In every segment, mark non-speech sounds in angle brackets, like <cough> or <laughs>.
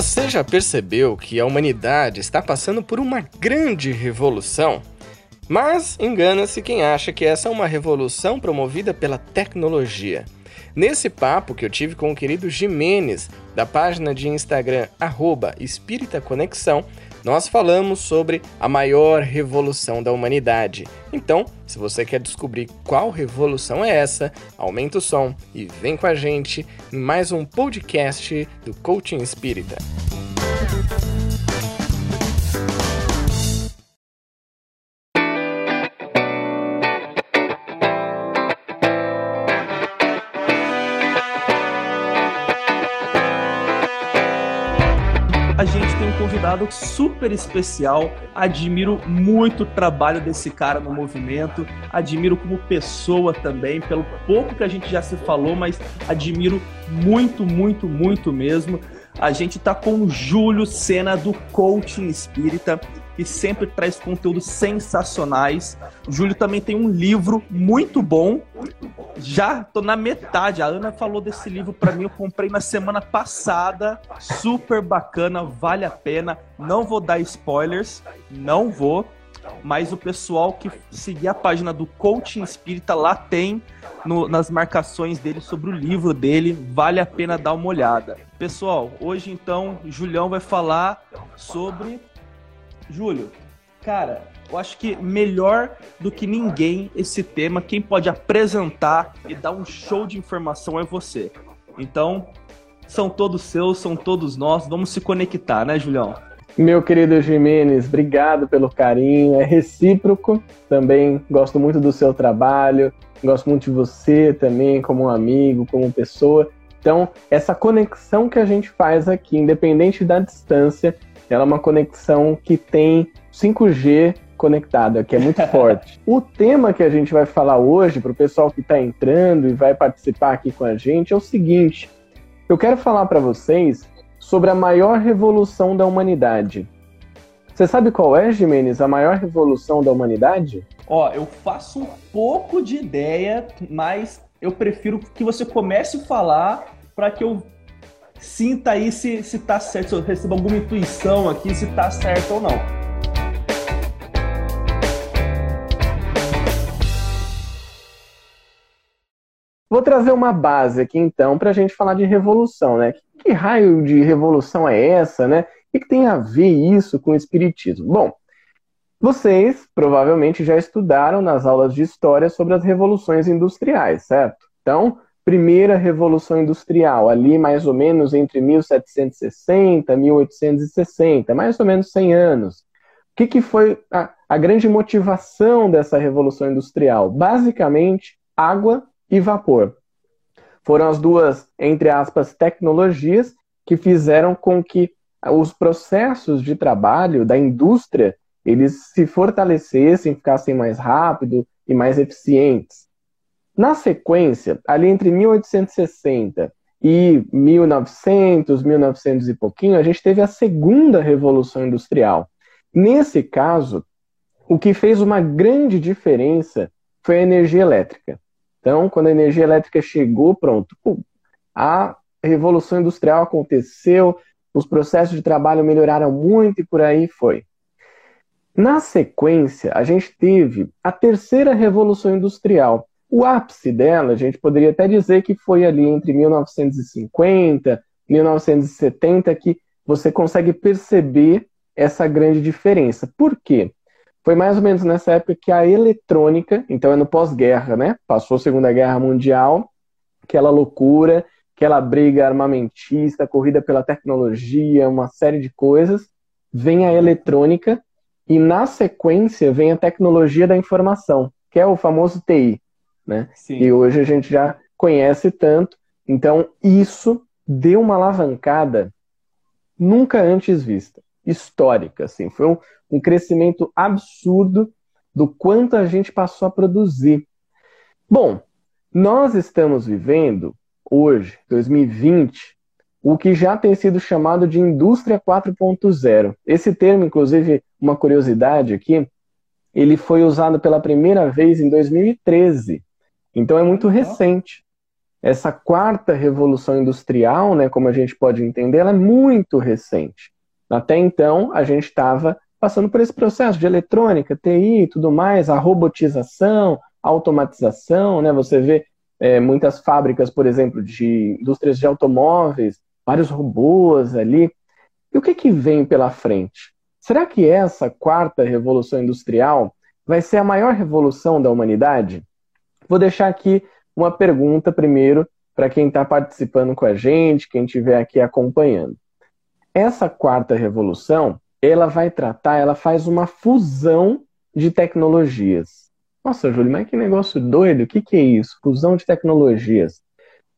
Você já percebeu que a humanidade está passando por uma grande revolução? Mas engana-se quem acha que essa é uma revolução promovida pela tecnologia. Nesse papo que eu tive com o querido Jimenez, da página de Instagram arroba Espírita Conexão, nós falamos sobre a maior revolução da humanidade. Então, se você quer descobrir qual revolução é essa, aumenta o som e vem com a gente em mais um podcast do Coaching Espírita. Convidado super especial. Admiro muito o trabalho desse cara no movimento. Admiro como pessoa também, pelo pouco que a gente já se falou, mas admiro muito, muito, muito mesmo. A gente tá com o Júlio Sena do Coaching Espírita que sempre traz conteúdos sensacionais. O Júlio também tem um livro muito bom. Já tô na metade. A Ana falou desse livro para mim, eu comprei na semana passada. Super bacana, vale a pena. Não vou dar spoilers, não vou. Mas o pessoal que seguir a página do Coaching Espírita lá tem no, nas marcações dele sobre o livro dele, vale a pena dar uma olhada. Pessoal, hoje então, Julião vai falar sobre Júlio, cara, eu acho que melhor do que ninguém esse tema, quem pode apresentar e dar um show de informação é você. Então, são todos seus, são todos nós, vamos se conectar, né, Julião? Meu querido Jimenez, obrigado pelo carinho, é recíproco. Também gosto muito do seu trabalho, gosto muito de você também, como um amigo, como pessoa. Então, essa conexão que a gente faz aqui, independente da distância, ela é uma conexão que tem 5G conectada, que é muito <laughs> forte. O tema que a gente vai falar hoje, para o pessoal que está entrando e vai participar aqui com a gente, é o seguinte: eu quero falar para vocês sobre a maior revolução da humanidade. Você sabe qual é, Jimenez, a maior revolução da humanidade? Ó, eu faço um pouco de ideia, mas eu prefiro que você comece a falar para que eu Sinta aí se, se tá certo, se eu recebo alguma intuição aqui, se tá certo ou não. Vou trazer uma base aqui então para a gente falar de revolução, né? Que, raio de revolução é essa, né? O que, que tem a ver isso com o espiritismo? Bom, vocês provavelmente já estudaram nas aulas de história sobre as revoluções industriais, certo? Então, primeira revolução industrial, ali mais ou menos entre 1760 e 1860, mais ou menos 100 anos. O que, que foi a, a grande motivação dessa revolução industrial? Basicamente, água e vapor. Foram as duas, entre aspas, tecnologias que fizeram com que os processos de trabalho da indústria eles se fortalecessem, ficassem mais rápido e mais eficientes. Na sequência, ali entre 1860 e 1900, 1900 e pouquinho, a gente teve a segunda revolução industrial. Nesse caso, o que fez uma grande diferença foi a energia elétrica. Então, quando a energia elétrica chegou, pronto, a revolução industrial aconteceu, os processos de trabalho melhoraram muito e por aí foi. Na sequência, a gente teve a terceira revolução industrial, o ápice dela, a gente poderia até dizer que foi ali entre 1950 e 1970 que você consegue perceber essa grande diferença. Por quê? Foi mais ou menos nessa época que a eletrônica, então é no pós-guerra, né? Passou a Segunda Guerra Mundial, aquela loucura, aquela briga armamentista, corrida pela tecnologia, uma série de coisas. Vem a eletrônica e na sequência vem a tecnologia da informação, que é o famoso TI né? Sim. E hoje a gente já conhece tanto. Então, isso deu uma alavancada nunca antes vista, histórica, assim. Foi um, um crescimento absurdo do quanto a gente passou a produzir. Bom, nós estamos vivendo hoje, 2020, o que já tem sido chamado de indústria 4.0. Esse termo, inclusive, uma curiosidade aqui, ele foi usado pela primeira vez em 2013 então é muito recente. essa quarta revolução industrial, né, como a gente pode entender, ela é muito recente. Até então, a gente estava passando por esse processo de eletrônica, TI e tudo mais, a robotização, a automatização, né? Você vê é, muitas fábricas, por exemplo, de indústrias de automóveis, vários robôs ali. E o que, que vem pela frente? Será que essa quarta revolução industrial vai ser a maior revolução da humanidade? Vou deixar aqui uma pergunta primeiro para quem está participando com a gente, quem estiver aqui acompanhando. Essa quarta revolução, ela vai tratar, ela faz uma fusão de tecnologias. Nossa, Júlio, mas que negócio doido, o que, que é isso? Fusão de tecnologias.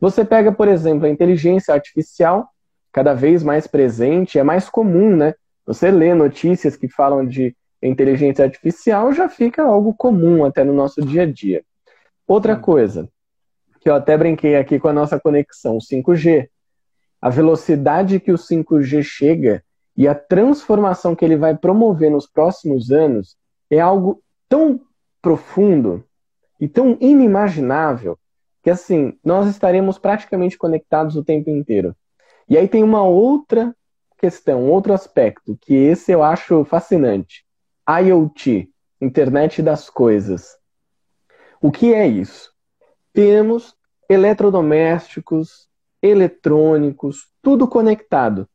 Você pega, por exemplo, a inteligência artificial, cada vez mais presente, é mais comum, né? Você lê notícias que falam de inteligência artificial, já fica algo comum até no nosso dia a dia. Outra coisa, que eu até brinquei aqui com a nossa conexão, 5G a velocidade que o 5G chega e a transformação que ele vai promover nos próximos anos é algo tão profundo e tão inimaginável que assim, nós estaremos praticamente conectados o tempo inteiro. E aí tem uma outra questão, outro aspecto, que esse eu acho fascinante. IoT, Internet das Coisas. O que é isso? Temos eletrodomésticos, eletrônicos, tudo conectado.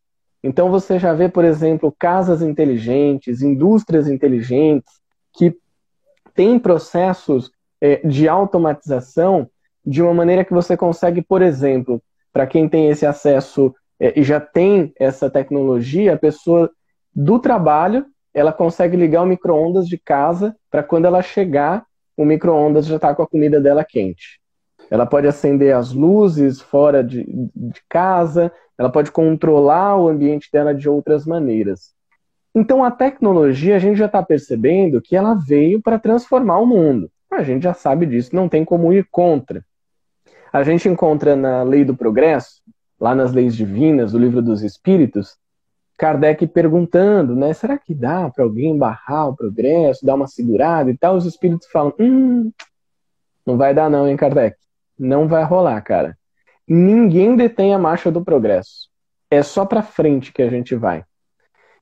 Então você já vê, por exemplo, casas inteligentes, indústrias inteligentes, que têm processos é, de automatização de uma maneira que você consegue, por exemplo, para quem tem esse acesso é, e já tem essa tecnologia, a pessoa do trabalho ela consegue ligar o micro-ondas de casa para quando ela chegar, o micro-ondas já está com a comida dela quente. Ela pode acender as luzes fora de, de casa, ela pode controlar o ambiente dela de outras maneiras. Então a tecnologia, a gente já está percebendo que ela veio para transformar o mundo. A gente já sabe disso, não tem como ir contra. A gente encontra na Lei do Progresso, lá nas leis divinas, do Livro dos Espíritos, Kardec perguntando, né, será que dá para alguém barrar o progresso, dar uma segurada e tal? Os espíritos falam, hum, não vai dar não, hein, Kardec? Não vai rolar, cara. Ninguém detém a marcha do progresso. É só para frente que a gente vai.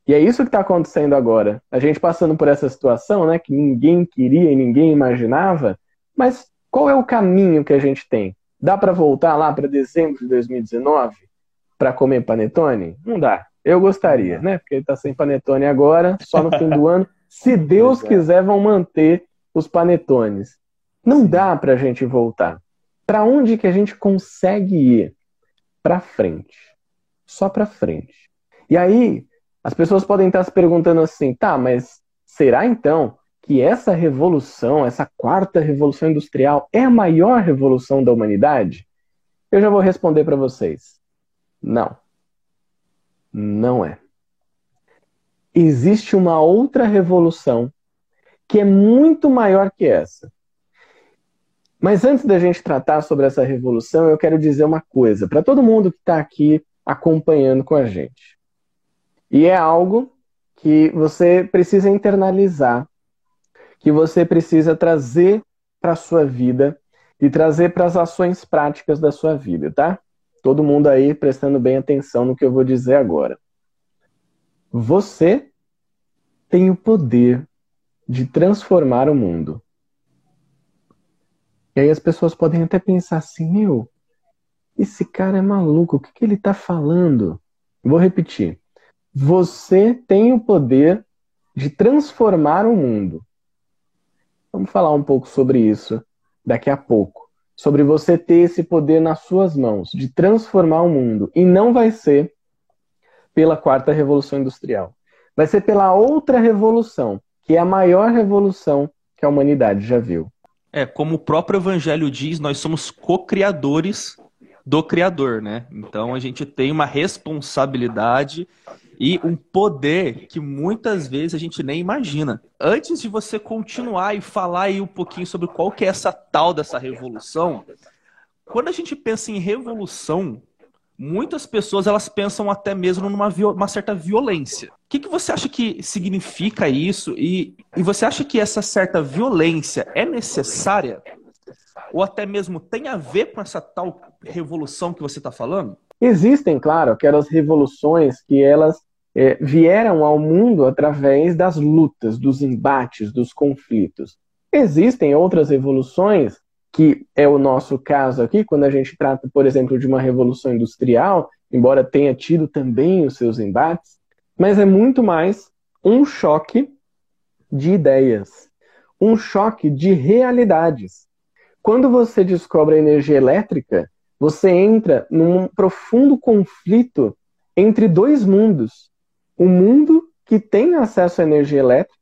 E é isso que está acontecendo agora. A gente passando por essa situação, né, que ninguém queria e ninguém imaginava. Mas qual é o caminho que a gente tem? Dá para voltar lá para dezembro de 2019 para comer panetone? Não dá. Eu gostaria, né? Porque ele está sem panetone agora, só no fim do <laughs> ano. Se Deus quiser, vão manter os panetones. Não dá para a gente voltar. Para onde que a gente consegue ir? Para frente. Só para frente. E aí, as pessoas podem estar se perguntando assim, tá, mas será então que essa revolução, essa quarta revolução industrial, é a maior revolução da humanidade? Eu já vou responder para vocês. Não. Não é. Existe uma outra revolução que é muito maior que essa. Mas antes da gente tratar sobre essa revolução, eu quero dizer uma coisa para todo mundo que está aqui acompanhando com a gente. E é algo que você precisa internalizar, que você precisa trazer para a sua vida e trazer para as ações práticas da sua vida, tá? Todo mundo aí prestando bem atenção no que eu vou dizer agora. Você tem o poder de transformar o mundo. E aí as pessoas podem até pensar assim, meu, esse cara é maluco, o que, que ele está falando? Vou repetir. Você tem o poder de transformar o mundo. Vamos falar um pouco sobre isso daqui a pouco. Sobre você ter esse poder nas suas mãos, de transformar o mundo. E não vai ser pela quarta revolução industrial. Vai ser pela outra revolução, que é a maior revolução que a humanidade já viu. É, como o próprio evangelho diz, nós somos co-criadores do Criador, né? Então a gente tem uma responsabilidade e um poder que muitas vezes a gente nem imagina. Antes de você continuar e falar aí um pouquinho sobre qual que é essa tal dessa revolução, quando a gente pensa em revolução, muitas pessoas elas pensam até mesmo numa uma certa violência. O que, que você acha que significa isso? E, e você acha que essa certa violência é necessária? ou até mesmo tem a ver com essa tal revolução que você está falando? Existem, claro, aquelas revoluções que elas é, vieram ao mundo através das lutas, dos embates, dos conflitos. Existem outras revoluções, que é o nosso caso aqui, quando a gente trata, por exemplo, de uma revolução industrial, embora tenha tido também os seus embates, mas é muito mais um choque de ideias, um choque de realidades. Quando você descobre a energia elétrica, você entra num profundo conflito entre dois mundos. Um mundo que tem acesso à energia elétrica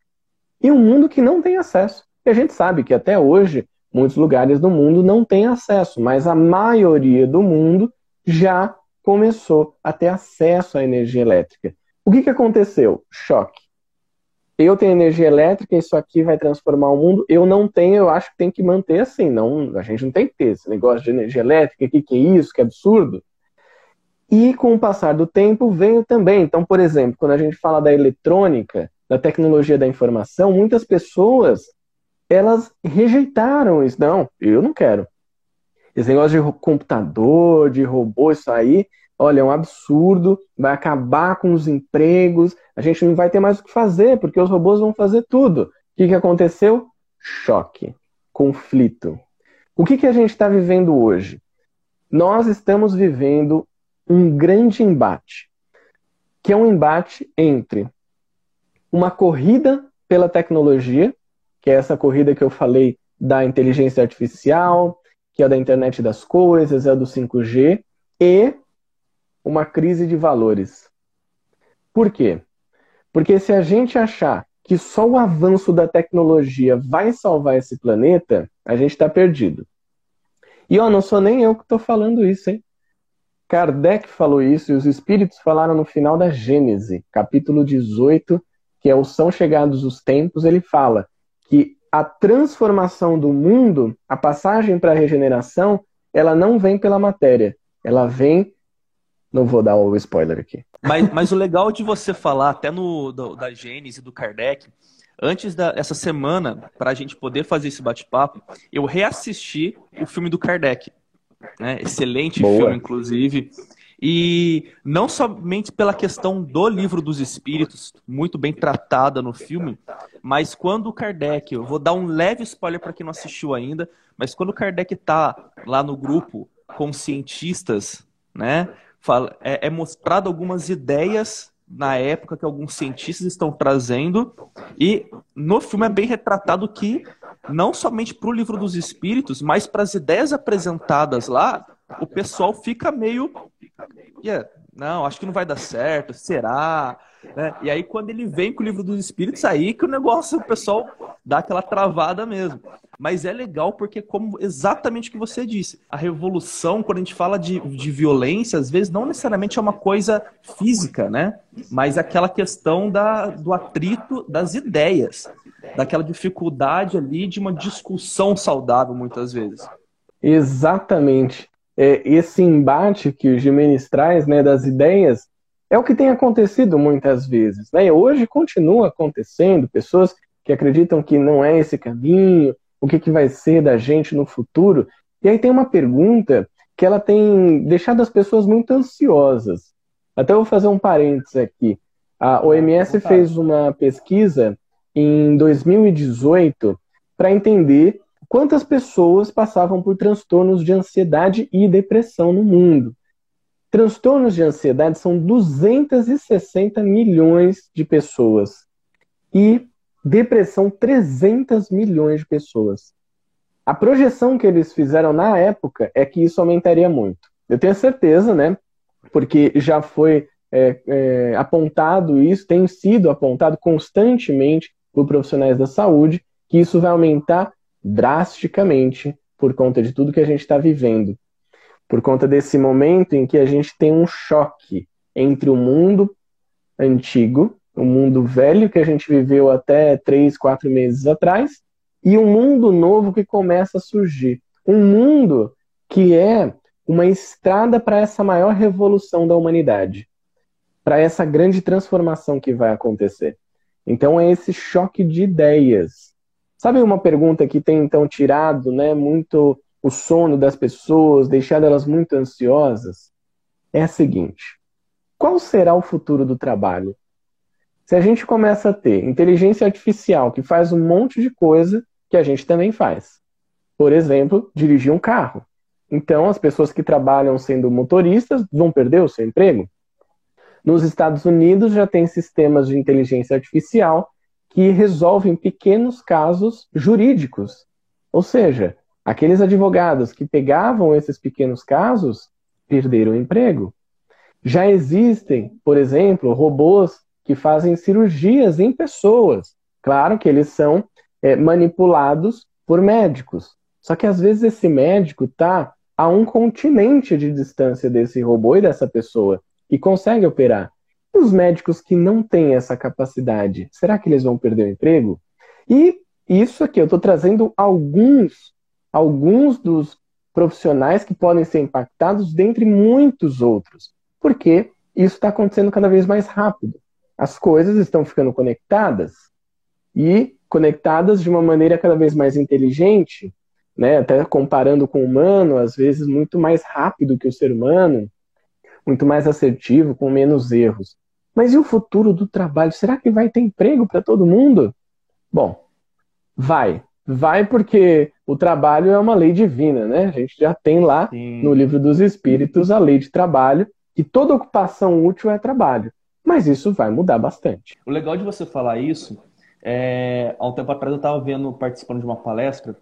e um mundo que não tem acesso. E a gente sabe que até hoje muitos lugares do mundo não têm acesso, mas a maioria do mundo já começou a ter acesso à energia elétrica. O que, que aconteceu? Choque. Eu tenho energia elétrica, isso aqui vai transformar o mundo. Eu não tenho, eu acho que tem que manter assim. Não, a gente não tem que ter esse negócio de energia elétrica, o que, que é isso, que absurdo. E com o passar do tempo veio também. Então, por exemplo, quando a gente fala da eletrônica, da tecnologia da informação, muitas pessoas elas rejeitaram isso. Não, eu não quero. Esse negócio de computador, de robô, isso aí, olha, é um absurdo, vai acabar com os empregos, a gente não vai ter mais o que fazer, porque os robôs vão fazer tudo. O que, que aconteceu? Choque, conflito. O que, que a gente está vivendo hoje? Nós estamos vivendo um grande embate, que é um embate entre uma corrida pela tecnologia, que é essa corrida que eu falei da inteligência artificial, que é da internet das coisas, é do 5G, e uma crise de valores. Por quê? Porque se a gente achar que só o avanço da tecnologia vai salvar esse planeta, a gente está perdido. E ó, não sou nem eu que estou falando isso, hein? Kardec falou isso e os espíritos falaram no final da Gênese, capítulo 18, que é o São Chegados os Tempos, ele fala que a transformação do mundo, a passagem para a regeneração, ela não vem pela matéria, ela vem não vou dar o spoiler aqui. Mas, mas o legal de você falar, até no do, da Gênesis do Kardec, antes dessa semana, para a gente poder fazer esse bate-papo, eu reassisti o filme do Kardec. Né? Excelente Boa. filme, inclusive. E não somente pela questão do livro dos espíritos, muito bem tratada no filme, mas quando o Kardec, eu vou dar um leve spoiler para quem não assistiu ainda, mas quando o Kardec está lá no grupo com cientistas, né, fala, é, é mostrado algumas ideias na época que alguns cientistas estão trazendo e no filme é bem retratado que não somente para o livro dos espíritos, mas para as ideias apresentadas lá, o pessoal fica meio yeah, não, acho que não vai dar certo, será? Né? E aí, quando ele vem com o livro dos espíritos, aí que o negócio, o pessoal dá aquela travada mesmo. Mas é legal porque, como exatamente o que você disse, a revolução, quando a gente fala de, de violência, às vezes não necessariamente é uma coisa física, né? Mas aquela questão da, do atrito das ideias, daquela dificuldade ali de uma discussão saudável, muitas vezes. Exatamente é, esse embate que o Jimenez traz né, das ideias é o que tem acontecido muitas vezes. Né? Hoje continua acontecendo, pessoas que acreditam que não é esse caminho, o que, que vai ser da gente no futuro. E aí tem uma pergunta que ela tem deixado as pessoas muito ansiosas. Até vou fazer um parênteses aqui. A OMS fez uma pesquisa em 2018 para entender quantas pessoas passavam por transtornos de ansiedade e depressão no mundo. Transtornos de ansiedade são 260 milhões de pessoas e depressão 300 milhões de pessoas. A projeção que eles fizeram na época é que isso aumentaria muito. Eu tenho certeza, né? Porque já foi é, é, apontado isso, tem sido apontado constantemente por profissionais da saúde, que isso vai aumentar drasticamente por conta de tudo que a gente está vivendo, por conta desse momento em que a gente tem um choque entre o mundo antigo, o mundo velho que a gente viveu até três, quatro meses atrás, e um mundo novo que começa a surgir. Um mundo que é uma estrada para essa maior revolução da humanidade, para essa grande transformação que vai acontecer. Então é esse choque de ideias Sabe uma pergunta que tem então tirado, né, muito o sono das pessoas, deixar elas muito ansiosas, é a seguinte: qual será o futuro do trabalho? Se a gente começa a ter inteligência artificial que faz um monte de coisa que a gente também faz. Por exemplo, dirigir um carro. Então, as pessoas que trabalham sendo motoristas vão perder o seu emprego. Nos Estados Unidos já tem sistemas de inteligência artificial que resolvem pequenos casos jurídicos. Ou seja, aqueles advogados que pegavam esses pequenos casos perderam o emprego. Já existem, por exemplo, robôs que fazem cirurgias em pessoas. Claro que eles são é, manipulados por médicos. Só que às vezes esse médico está a um continente de distância desse robô e dessa pessoa e consegue operar. Os médicos que não têm essa capacidade, será que eles vão perder o emprego? E isso aqui, eu estou trazendo alguns, alguns dos profissionais que podem ser impactados, dentre muitos outros, porque isso está acontecendo cada vez mais rápido. As coisas estão ficando conectadas e conectadas de uma maneira cada vez mais inteligente, né? até comparando com o humano, às vezes muito mais rápido que o ser humano, muito mais assertivo, com menos erros. Mas e o futuro do trabalho? Será que vai ter emprego para todo mundo? Bom, vai. Vai porque o trabalho é uma lei divina, né? A gente já tem lá Sim. no livro dos Espíritos a lei de trabalho, que toda ocupação útil é trabalho. Mas isso vai mudar bastante. O legal de você falar isso é, há um tempo atrás eu estava vendo, participando de uma palestra,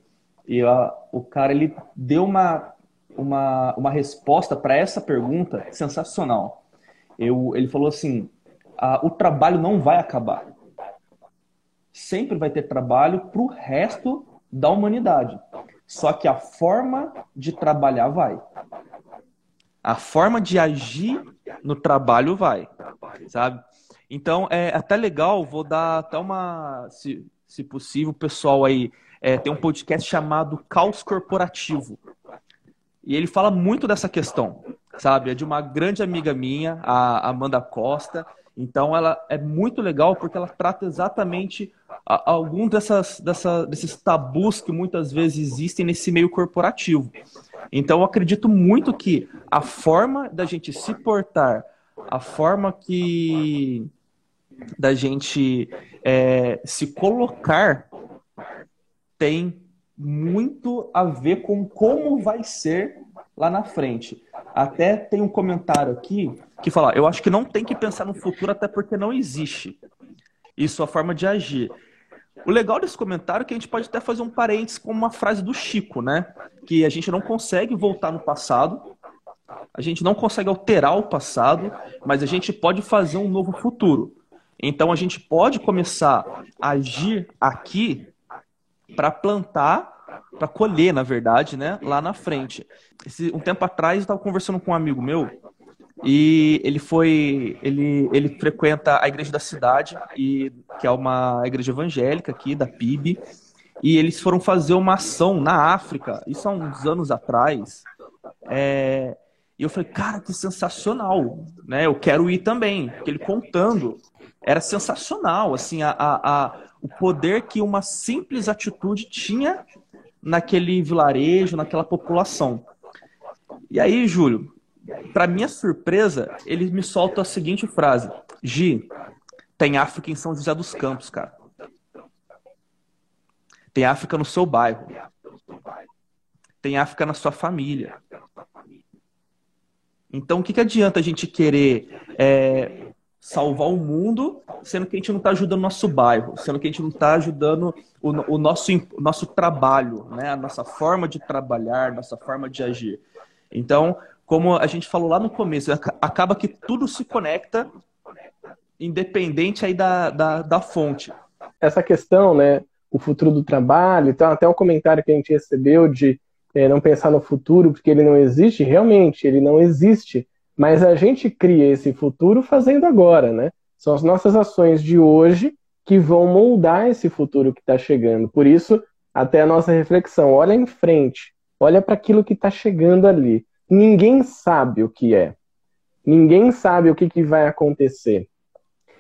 e a, o cara ele deu uma, uma, uma resposta para essa pergunta sensacional. Eu, ele falou assim: o trabalho não vai acabar. Sempre vai ter trabalho para o resto da humanidade. Só que a forma de trabalhar vai. A forma de agir no trabalho vai, sabe? Então é até legal, vou dar até uma, se, se possível, pessoal aí é, tem um podcast chamado Caos Corporativo. E ele fala muito dessa questão, sabe? É de uma grande amiga minha, a Amanda Costa. Então ela é muito legal porque ela trata exatamente algum dessas, dessa, desses tabus que muitas vezes existem nesse meio corporativo. Então eu acredito muito que a forma da gente se portar, a forma que da gente é, se colocar tem muito a ver com como vai ser lá na frente. Até tem um comentário aqui que fala: eu acho que não tem que pensar no futuro, até porque não existe. Isso é a forma de agir. O legal desse comentário é que a gente pode até fazer um parênteses com uma frase do Chico, né? Que a gente não consegue voltar no passado, a gente não consegue alterar o passado, mas a gente pode fazer um novo futuro. Então a gente pode começar a agir aqui para plantar para colher, na verdade, né, lá na frente. Esse, um tempo atrás eu estava conversando com um amigo meu e ele foi, ele, ele frequenta a igreja da cidade e que é uma igreja evangélica aqui da PIB e eles foram fazer uma ação na África, isso há uns anos atrás. É, e eu falei, cara, que sensacional, né? Eu quero ir também, porque ele contando era sensacional, assim, a, a, a o poder que uma simples atitude tinha naquele vilarejo, naquela população. E aí, Júlio, para minha surpresa, ele me solta a seguinte frase: Gi, tem África em São José dos Campos, cara. Tem África no seu bairro. Tem África na sua família. Então, o que, que adianta a gente querer é, salvar o mundo, sendo que a gente não está ajudando o nosso bairro, sendo que a gente não está ajudando o, o, nosso, o nosso trabalho, né? a nossa forma de trabalhar, nossa forma de agir. Então, como a gente falou lá no começo, acaba que tudo se conecta, independente aí da, da, da fonte. Essa questão, né, o futuro do trabalho, então até o comentário que a gente recebeu de é, não pensar no futuro porque ele não existe, realmente, ele não existe mas a gente cria esse futuro fazendo agora, né? São as nossas ações de hoje que vão moldar esse futuro que está chegando. Por isso, até a nossa reflexão, olha em frente, olha para aquilo que está chegando ali. Ninguém sabe o que é. Ninguém sabe o que, que vai acontecer.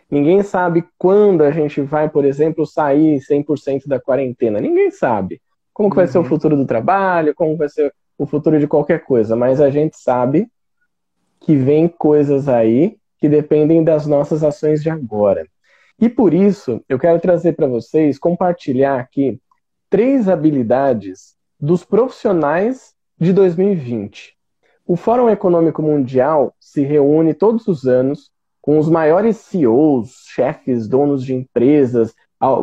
Ninguém sabe quando a gente vai, por exemplo, sair 100% da quarentena. Ninguém sabe. como que vai uhum. ser o uhum. futuro do trabalho, como vai ser o futuro de qualquer coisa, mas a gente sabe que vem coisas aí que dependem das nossas ações de agora. E por isso, eu quero trazer para vocês, compartilhar aqui três habilidades dos profissionais de 2020. O Fórum Econômico Mundial se reúne todos os anos com os maiores CEOs, chefes, donos de empresas,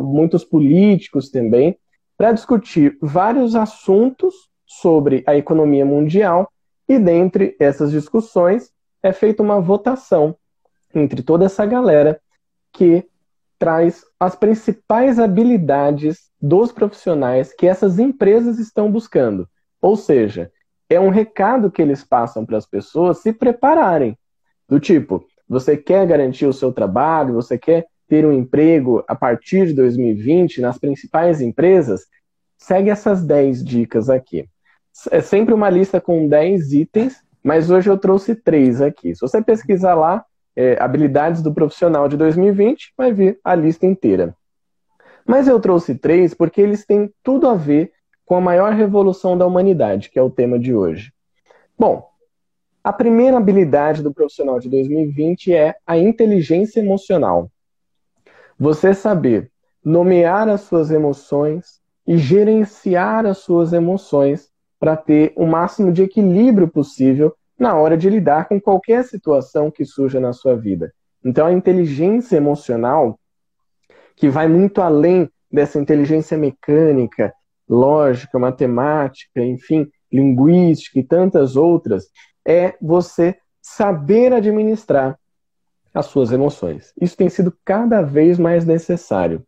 muitos políticos também, para discutir vários assuntos sobre a economia mundial e dentre essas discussões é feita uma votação entre toda essa galera que traz as principais habilidades dos profissionais que essas empresas estão buscando. Ou seja, é um recado que eles passam para as pessoas se prepararem. Do tipo, você quer garantir o seu trabalho, você quer ter um emprego a partir de 2020 nas principais empresas, segue essas 10 dicas aqui. É sempre uma lista com 10 itens, mas hoje eu trouxe três aqui. Se você pesquisar lá, é, habilidades do profissional de 2020, vai vir a lista inteira. Mas eu trouxe três porque eles têm tudo a ver com a maior revolução da humanidade, que é o tema de hoje. Bom, a primeira habilidade do profissional de 2020 é a inteligência emocional. Você saber nomear as suas emoções e gerenciar as suas emoções para ter o máximo de equilíbrio possível na hora de lidar com qualquer situação que surja na sua vida. Então, a inteligência emocional, que vai muito além dessa inteligência mecânica, lógica, matemática, enfim, linguística e tantas outras, é você saber administrar as suas emoções. Isso tem sido cada vez mais necessário.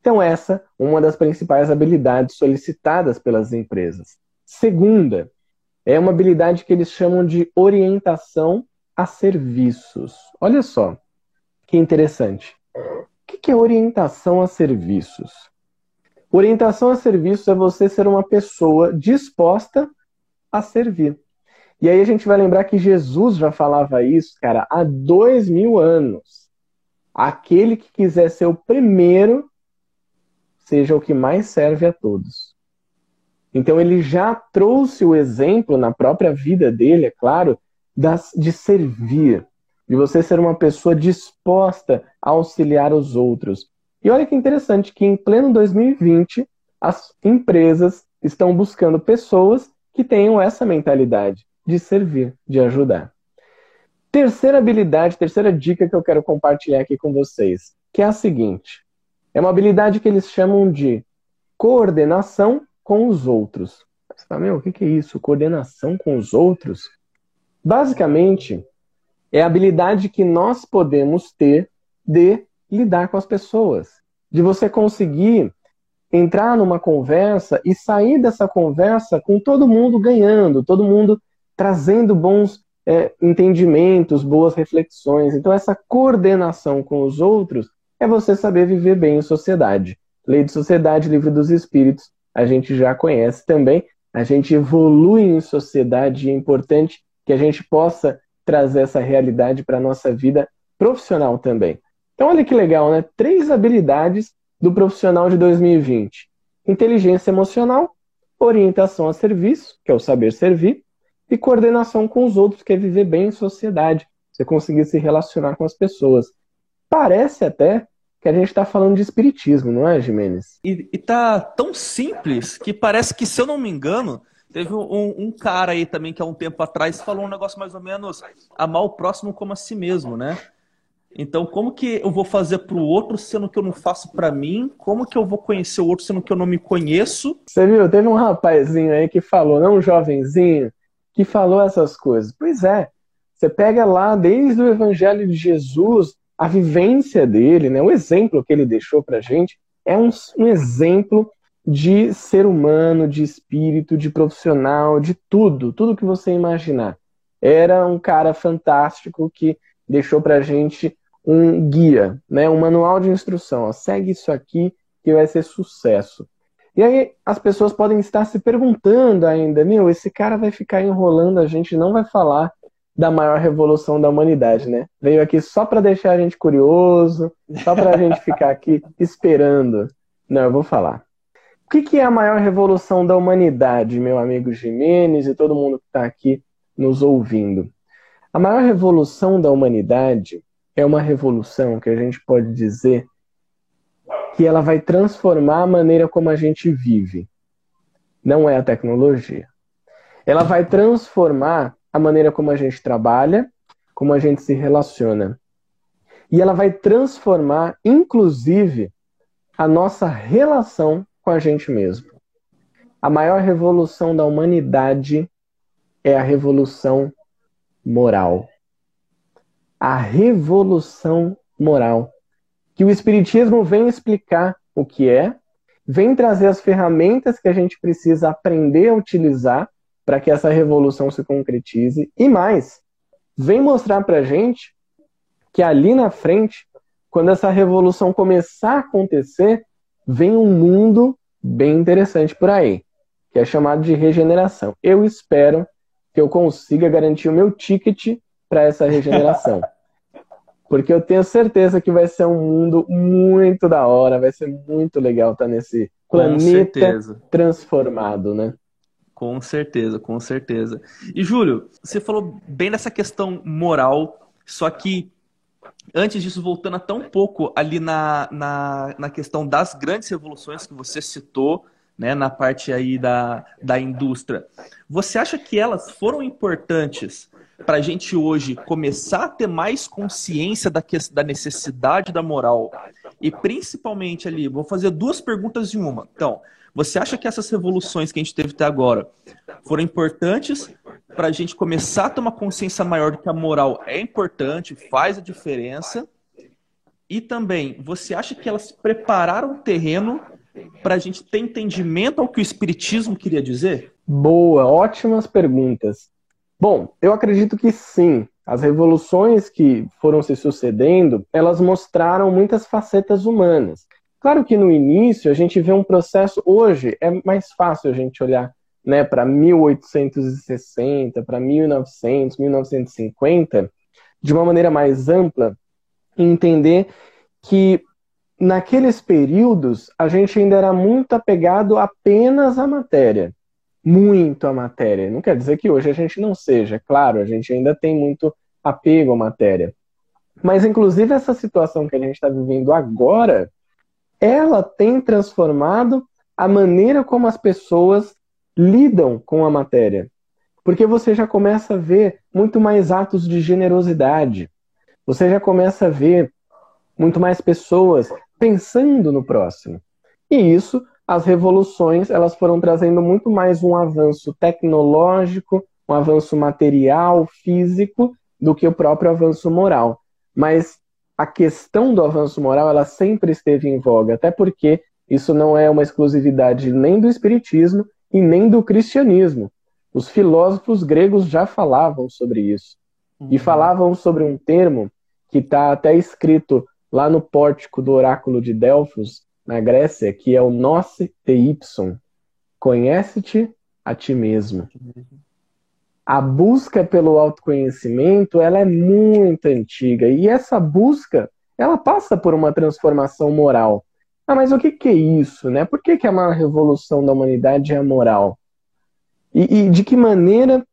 Então, essa é uma das principais habilidades solicitadas pelas empresas. Segunda, é uma habilidade que eles chamam de orientação a serviços. Olha só, que interessante. O que é orientação a serviços? Orientação a serviços é você ser uma pessoa disposta a servir. E aí a gente vai lembrar que Jesus já falava isso, cara, há dois mil anos. Aquele que quiser ser o primeiro, seja o que mais serve a todos. Então ele já trouxe o exemplo na própria vida dele, é claro, das, de servir, de você ser uma pessoa disposta a auxiliar os outros. E olha que interessante que em pleno 2020 as empresas estão buscando pessoas que tenham essa mentalidade de servir, de ajudar. Terceira habilidade, terceira dica que eu quero compartilhar aqui com vocês, que é a seguinte: é uma habilidade que eles chamam de coordenação com os outros. Você fala, meu, o que é isso? Coordenação com os outros? Basicamente, é a habilidade que nós podemos ter de lidar com as pessoas. De você conseguir entrar numa conversa e sair dessa conversa com todo mundo ganhando, todo mundo trazendo bons é, entendimentos, boas reflexões. Então, essa coordenação com os outros é você saber viver bem em sociedade. Lei de Sociedade, Livro dos Espíritos, a gente já conhece também. A gente evolui em sociedade e é importante que a gente possa trazer essa realidade para a nossa vida profissional também. Então, olha que legal, né? Três habilidades do profissional de 2020: inteligência emocional, orientação a serviço, que é o saber servir, e coordenação com os outros, que é viver bem em sociedade, você conseguir se relacionar com as pessoas. Parece até que a gente está falando de espiritismo, não é, Jimenez? E, e tá tão simples que parece que, se eu não me engano, teve um, um, cara aí também que há um tempo atrás falou um negócio mais ou menos amar o próximo como a si mesmo, né? Então, como que eu vou fazer para o outro sendo que eu não faço para mim? Como que eu vou conhecer o outro sendo que eu não me conheço? Você viu, teve um rapazinho aí que falou, não um jovenzinho, que falou essas coisas. Pois é, você pega lá desde o Evangelho de Jesus, a vivência dele, né, o exemplo que ele deixou para a gente, é um, um exemplo de ser humano, de espírito, de profissional, de tudo, tudo que você imaginar. Era um cara fantástico que deixou para a gente um guia, né, um manual de instrução. Ó, segue isso aqui que vai ser sucesso. E aí as pessoas podem estar se perguntando ainda, meu, esse cara vai ficar enrolando a gente, não vai falar da maior revolução da humanidade, né? Veio aqui só para deixar a gente curioso, só para a gente ficar aqui <laughs> esperando. Não, eu vou falar. O que, que é a maior revolução da humanidade, meu amigo Jimenez e todo mundo que está aqui nos ouvindo? A maior revolução da humanidade é uma revolução que a gente pode dizer que ela vai transformar a maneira como a gente vive. Não é a tecnologia. Ela vai transformar a maneira como a gente trabalha, como a gente se relaciona. E ela vai transformar, inclusive, a nossa relação com a gente mesmo. A maior revolução da humanidade é a revolução moral. A revolução moral. Que o Espiritismo vem explicar o que é, vem trazer as ferramentas que a gente precisa aprender a utilizar para que essa revolução se concretize e mais, vem mostrar para a gente que ali na frente, quando essa revolução começar a acontecer, vem um mundo bem interessante por aí, que é chamado de regeneração. Eu espero que eu consiga garantir o meu ticket para essa regeneração. <laughs> Porque eu tenho certeza que vai ser um mundo muito da hora, vai ser muito legal estar nesse planeta transformado, né? Com certeza, com certeza. E Júlio, você falou bem dessa questão moral, só que antes disso, voltando até um pouco ali na, na, na questão das grandes revoluções que você citou, né, na parte aí da, da indústria, você acha que elas foram importantes para a gente hoje começar a ter mais consciência da, que, da necessidade da moral? E principalmente ali, vou fazer duas perguntas em uma. Então, você acha que essas revoluções que a gente teve até agora foram importantes para a gente começar a uma consciência maior de que a moral é importante, faz a diferença? E também, você acha que elas prepararam o terreno para a gente ter entendimento ao que o Espiritismo queria dizer? Boa, ótimas perguntas. Bom, eu acredito que sim. As revoluções que foram se sucedendo, elas mostraram muitas facetas humanas. Claro que no início a gente vê um processo, hoje é mais fácil a gente olhar né, para 1860, para 1900, 1950, de uma maneira mais ampla, e entender que naqueles períodos a gente ainda era muito apegado apenas à matéria. Muito à matéria. Não quer dizer que hoje a gente não seja, claro, a gente ainda tem muito apego à matéria. Mas, inclusive, essa situação que a gente está vivendo agora ela tem transformado a maneira como as pessoas lidam com a matéria. Porque você já começa a ver muito mais atos de generosidade. Você já começa a ver muito mais pessoas pensando no próximo. E isso, as revoluções, elas foram trazendo muito mais um avanço tecnológico, um avanço material, físico, do que o próprio avanço moral. Mas a questão do avanço moral ela sempre esteve em voga, até porque isso não é uma exclusividade nem do espiritismo e nem do cristianismo. Os filósofos gregos já falavam sobre isso. Uhum. E falavam sobre um termo que está até escrito lá no pórtico do oráculo de Delfos, na Grécia, que é o Nosse te ipsum. Conhece-te a ti mesmo a busca pelo autoconhecimento ela é muito antiga e essa busca ela passa por uma transformação moral. Ah, mas o que, que é isso, né? Por que, que a maior revolução da humanidade é a moral? E, e de que maneira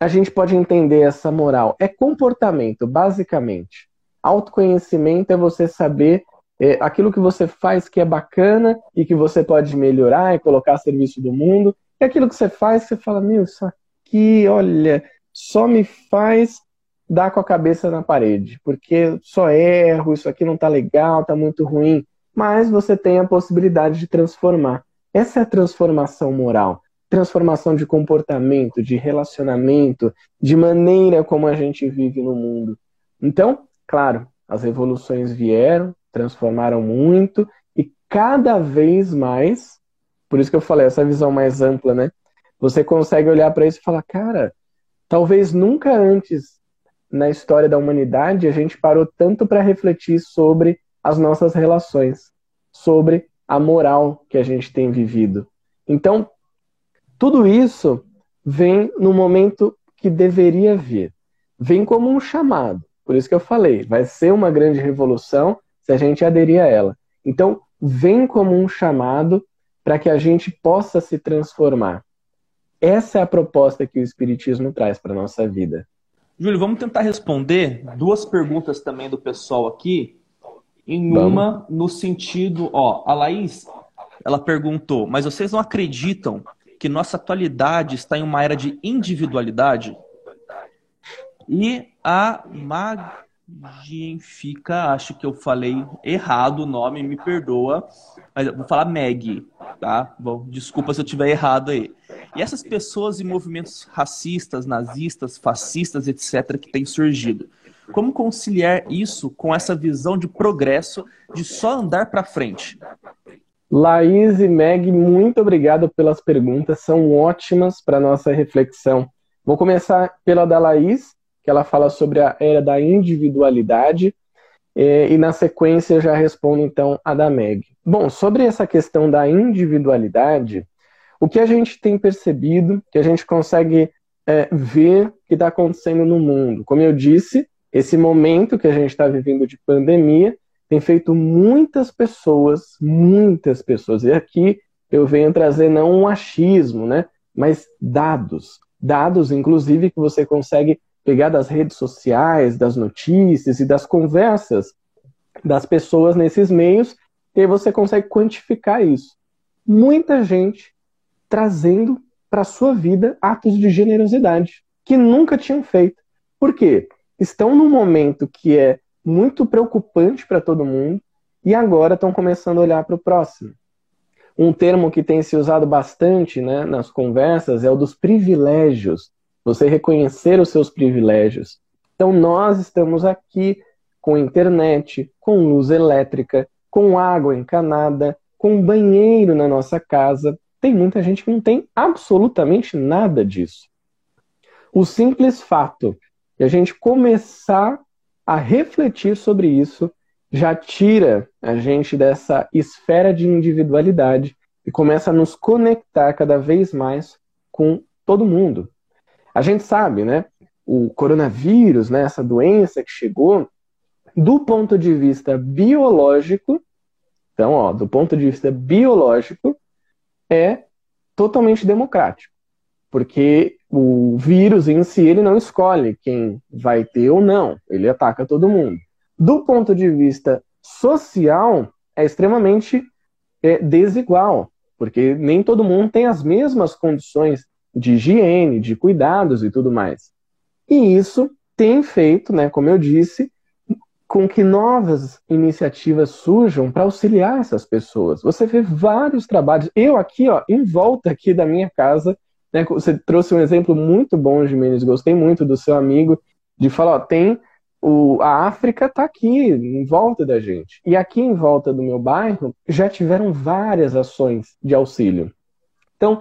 a gente pode entender essa moral? É comportamento, basicamente. Autoconhecimento é você saber é, aquilo que você faz que é bacana e que você pode melhorar e colocar a serviço do mundo, e aquilo que você faz você fala, meu, isso que, olha, só me faz dar com a cabeça na parede, porque só erro, isso aqui não tá legal, tá muito ruim, mas você tem a possibilidade de transformar. Essa é a transformação moral, transformação de comportamento, de relacionamento, de maneira como a gente vive no mundo. Então, claro, as revoluções vieram, transformaram muito e cada vez mais, por isso que eu falei essa visão mais ampla, né? Você consegue olhar para isso e falar, cara, talvez nunca antes na história da humanidade a gente parou tanto para refletir sobre as nossas relações, sobre a moral que a gente tem vivido. Então, tudo isso vem no momento que deveria vir. Vem como um chamado. Por isso que eu falei, vai ser uma grande revolução se a gente aderir a ela. Então, vem como um chamado para que a gente possa se transformar. Essa é a proposta que o Espiritismo traz para a nossa vida. Júlio, vamos tentar responder duas perguntas também do pessoal aqui. Em vamos. uma, no sentido, ó, a Laís, ela perguntou, mas vocês não acreditam que nossa atualidade está em uma era de individualidade? E a Magnifica, acho que eu falei errado o nome, me perdoa, mas vou falar Meg, tá? Bom, desculpa se eu tiver errado aí. E essas pessoas e movimentos racistas, nazistas, fascistas, etc., que têm surgido. Como conciliar isso com essa visão de progresso, de só andar para frente? Laís e Meg, muito obrigado pelas perguntas, são ótimas para nossa reflexão. Vou começar pela da Laís, que ela fala sobre a era da individualidade, e na sequência já respondo então a da Meg. Bom, sobre essa questão da individualidade, o que a gente tem percebido, que a gente consegue é, ver que está acontecendo no mundo. Como eu disse, esse momento que a gente está vivendo de pandemia tem feito muitas pessoas, muitas pessoas, e aqui eu venho trazer não um achismo, né, mas dados. Dados, inclusive, que você consegue pegar das redes sociais, das notícias e das conversas das pessoas nesses meios, e aí você consegue quantificar isso. Muita gente trazendo para sua vida atos de generosidade que nunca tinham feito. Por quê? Estão num momento que é muito preocupante para todo mundo e agora estão começando a olhar para o próximo. Um termo que tem se usado bastante né, nas conversas é o dos privilégios você reconhecer os seus privilégios. Então, nós estamos aqui com internet, com luz elétrica, com água encanada, com banheiro na nossa casa. Tem muita gente que não tem absolutamente nada disso. O simples fato de a gente começar a refletir sobre isso já tira a gente dessa esfera de individualidade e começa a nos conectar cada vez mais com todo mundo, a gente sabe, né? O coronavírus, né, essa doença que chegou, do ponto de vista biológico, então, ó, do ponto de vista biológico, é totalmente democrático, porque o vírus em si ele não escolhe quem vai ter ou não, ele ataca todo mundo. Do ponto de vista social, é extremamente é, desigual, porque nem todo mundo tem as mesmas condições de higiene, de cuidados e tudo mais. E isso tem feito, né, como eu disse, com que novas iniciativas surjam para auxiliar essas pessoas. Você vê vários trabalhos. Eu aqui, ó, em volta aqui da minha casa, né, você trouxe um exemplo muito bom, Jimenez, gostei muito do seu amigo, de falar, ó, tem o, a África está aqui, em volta da gente. E aqui em volta do meu bairro já tiveram várias ações de auxílio. Então,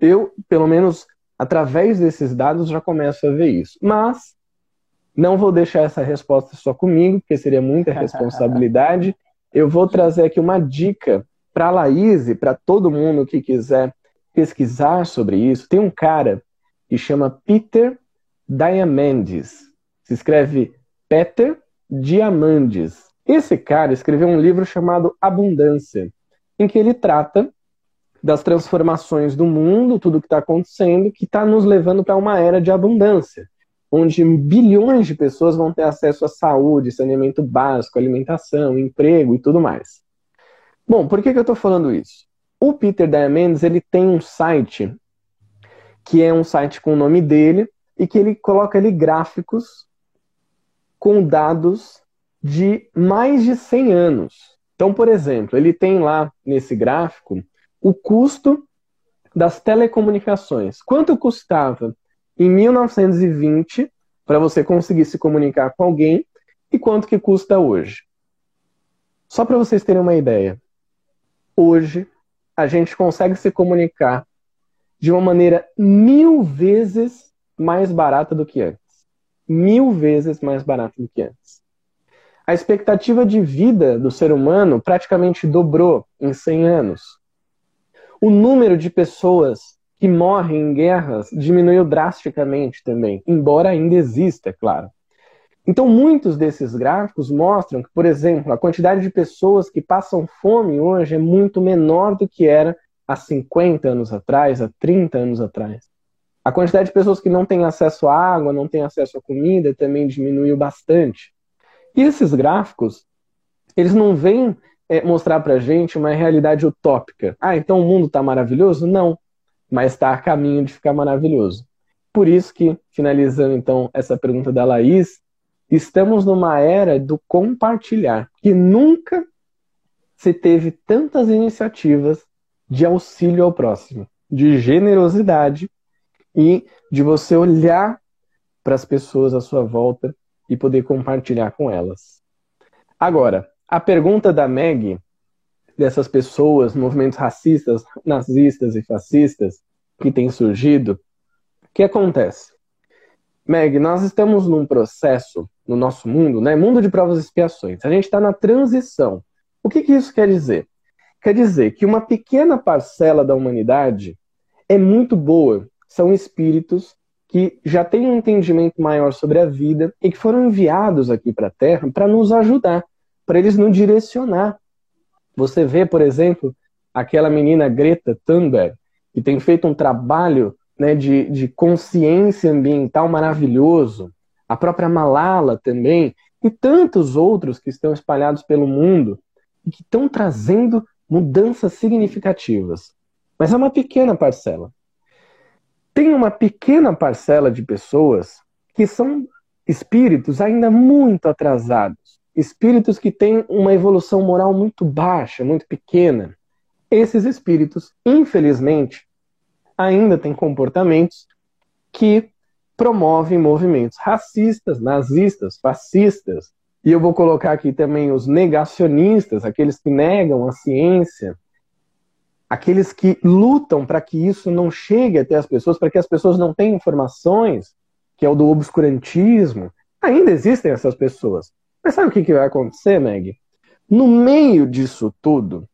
eu, pelo menos através desses dados, já começo a ver isso. Mas não vou deixar essa resposta só comigo, porque seria muita <laughs> responsabilidade. Eu vou trazer aqui uma dica para a Laís e para todo mundo que quiser pesquisar sobre isso. Tem um cara que chama Peter Diamandis. Se escreve Peter Diamandis. Esse cara escreveu um livro chamado Abundância, em que ele trata das transformações do mundo, tudo que está acontecendo, que está nos levando para uma era de abundância, onde bilhões de pessoas vão ter acesso à saúde, saneamento básico, alimentação, emprego e tudo mais. Bom, por que, que eu estou falando isso? O Peter Diamandis ele tem um site que é um site com o nome dele e que ele coloca ali gráficos com dados de mais de 100 anos. Então, por exemplo, ele tem lá nesse gráfico o custo das telecomunicações. Quanto custava em 1920 para você conseguir se comunicar com alguém e quanto que custa hoje? Só para vocês terem uma ideia. Hoje a gente consegue se comunicar de uma maneira mil vezes mais barata do que antes. Mil vezes mais barata do que antes. A expectativa de vida do ser humano praticamente dobrou em 100 anos o número de pessoas que morrem em guerras diminuiu drasticamente também, embora ainda exista, é claro. Então, muitos desses gráficos mostram que, por exemplo, a quantidade de pessoas que passam fome hoje é muito menor do que era há 50 anos atrás, há 30 anos atrás. A quantidade de pessoas que não têm acesso à água, não têm acesso à comida, também diminuiu bastante. E esses gráficos, eles não vêm é, mostrar para gente uma realidade utópica. Ah, então o mundo está maravilhoso? Não, mas está a caminho de ficar maravilhoso. Por isso que, finalizando então essa pergunta da Laís, estamos numa era do compartilhar, que nunca se teve tantas iniciativas de auxílio ao próximo, de generosidade e de você olhar para as pessoas à sua volta e poder compartilhar com elas. Agora, a pergunta da Meg, dessas pessoas, movimentos racistas, nazistas e fascistas que têm surgido, o que acontece? Meg, nós estamos num processo no nosso mundo, né? Mundo de provas e expiações. A gente está na transição. O que, que isso quer dizer? Quer dizer que uma pequena parcela da humanidade é muito boa. São espíritos que já têm um entendimento maior sobre a vida e que foram enviados aqui para a Terra para nos ajudar, para eles nos direcionar. Você vê, por exemplo, aquela menina Greta Thunberg, que tem feito um trabalho né, de, de consciência ambiental maravilhoso, a própria Malala também, e tantos outros que estão espalhados pelo mundo e que estão trazendo mudanças significativas. Mas é uma pequena parcela. Tem uma pequena parcela de pessoas que são espíritos ainda muito atrasados, espíritos que têm uma evolução moral muito baixa, muito pequena. Esses espíritos, infelizmente, ainda têm comportamentos que promovem movimentos racistas, nazistas, fascistas. E eu vou colocar aqui também os negacionistas, aqueles que negam a ciência, aqueles que lutam para que isso não chegue até as pessoas, para que as pessoas não tenham informações, que é o do obscurantismo. Ainda existem essas pessoas. Mas sabe o que, que vai acontecer, Meg? No meio disso tudo,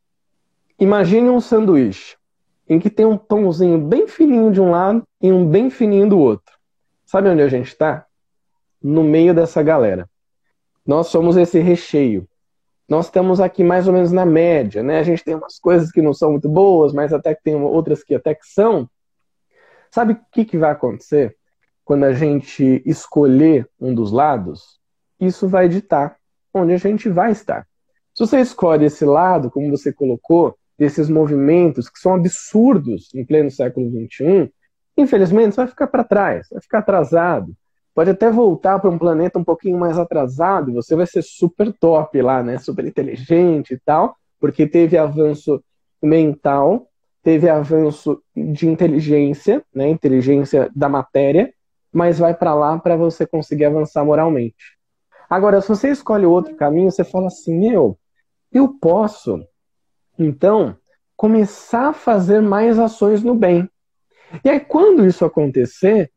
imagine um sanduíche em que tem um pãozinho bem fininho de um lado e um bem fininho do outro. Sabe onde a gente está? No meio dessa galera. Nós somos esse recheio. Nós estamos aqui mais ou menos na média, né? A gente tem umas coisas que não são muito boas, mas até que tem outras que até que são. Sabe o que, que vai acontecer quando a gente escolher um dos lados? Isso vai ditar onde a gente vai estar. Se você escolhe esse lado, como você colocou, desses movimentos que são absurdos em pleno século XXI, infelizmente, você vai ficar para trás, vai ficar atrasado. Pode até voltar para um planeta um pouquinho mais atrasado, você vai ser super top lá, né? Super inteligente e tal, porque teve avanço mental, teve avanço de inteligência, né? Inteligência da matéria, mas vai para lá para você conseguir avançar moralmente. Agora, se você escolhe outro caminho, você fala assim: meu, eu posso, então, começar a fazer mais ações no bem. E aí, quando isso acontecer,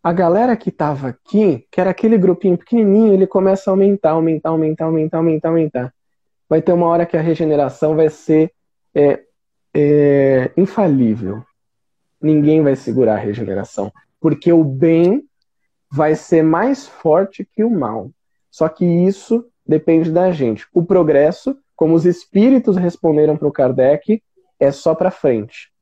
a galera que estava aqui, que era aquele grupinho pequenininho, ele começa a aumentar, aumentar, aumentar, aumentar, aumentar, aumentar. Vai ter uma hora que a regeneração vai ser é, é, infalível. Ninguém vai segurar a regeneração, porque o bem vai ser mais forte que o mal. Só que isso depende da gente. O progresso, como os espíritos responderam para o Kardec, é só para frente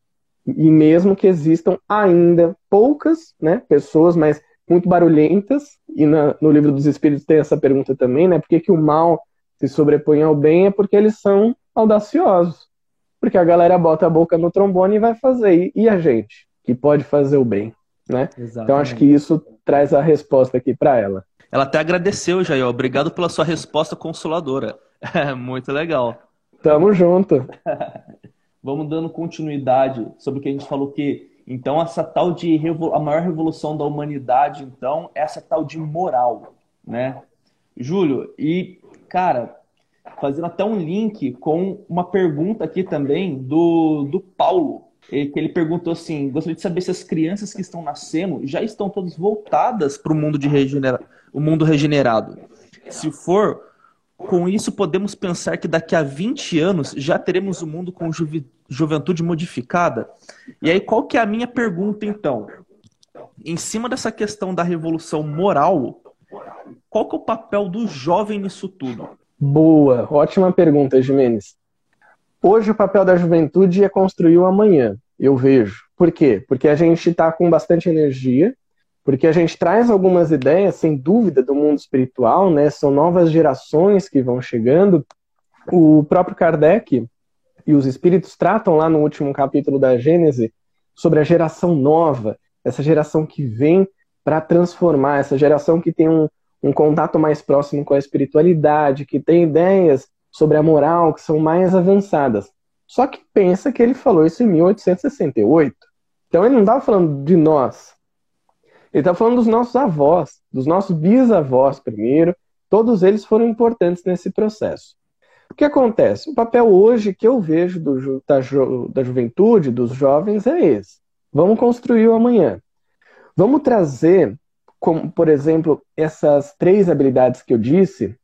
e mesmo que existam ainda poucas né, pessoas, mas muito barulhentas, e na, no livro dos Espíritos tem essa pergunta também, né? Por que, que o mal se sobrepõe ao bem? É porque eles são audaciosos. Porque a galera bota a boca no trombone e vai fazer. E a gente, que pode fazer o bem, né? Exatamente. Então acho que isso traz a resposta aqui para ela. Ela até agradeceu, Jair. Obrigado pela sua resposta consoladora. <laughs> muito legal. Tamo junto. <laughs> vamos dando continuidade sobre o que a gente falou que então essa tal de a maior revolução da humanidade então essa tal de moral, né? Júlio, e cara, fazendo até um link com uma pergunta aqui também do, do Paulo, que ele perguntou assim: gostaria de saber se as crianças que estão nascendo já estão todas voltadas para o mundo de regenera o mundo regenerado. Se for, com isso, podemos pensar que daqui a 20 anos já teremos o um mundo com juve, juventude modificada? E aí, qual que é a minha pergunta, então? Em cima dessa questão da revolução moral, qual que é o papel do jovem nisso tudo? Boa, ótima pergunta, Jimenez. Hoje o papel da juventude é construir o amanhã, eu vejo. Por quê? Porque a gente está com bastante energia, porque a gente traz algumas ideias, sem dúvida, do mundo espiritual, né? São novas gerações que vão chegando. O próprio Kardec e os espíritos tratam lá no último capítulo da Gênese sobre a geração nova, essa geração que vem para transformar, essa geração que tem um, um contato mais próximo com a espiritualidade, que tem ideias sobre a moral que são mais avançadas. Só que pensa que ele falou isso em 1868. Então ele não estava falando de nós. Ele estava falando dos nossos avós, dos nossos bisavós primeiro. Todos eles foram importantes nesse processo. O que acontece? O papel hoje que eu vejo do, da, da juventude, dos jovens, é esse. Vamos construir o amanhã. Vamos trazer, como, por exemplo, essas três habilidades que eu disse: